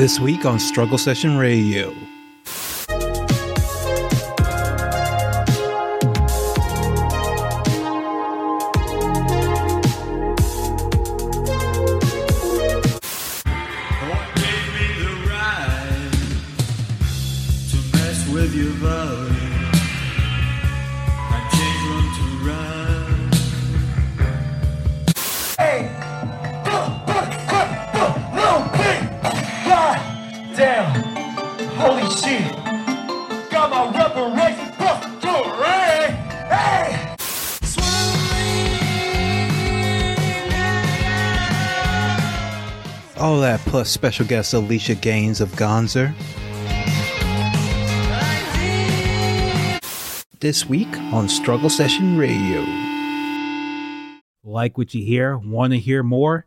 This week on Struggle Session Radio. With your? God damn. Holy shit. Got my reparation bust to a. Hey! All that plus special guest Alicia Gaines of Gonzer. This week on Struggle Session Radio. Like what you hear? Want to hear more?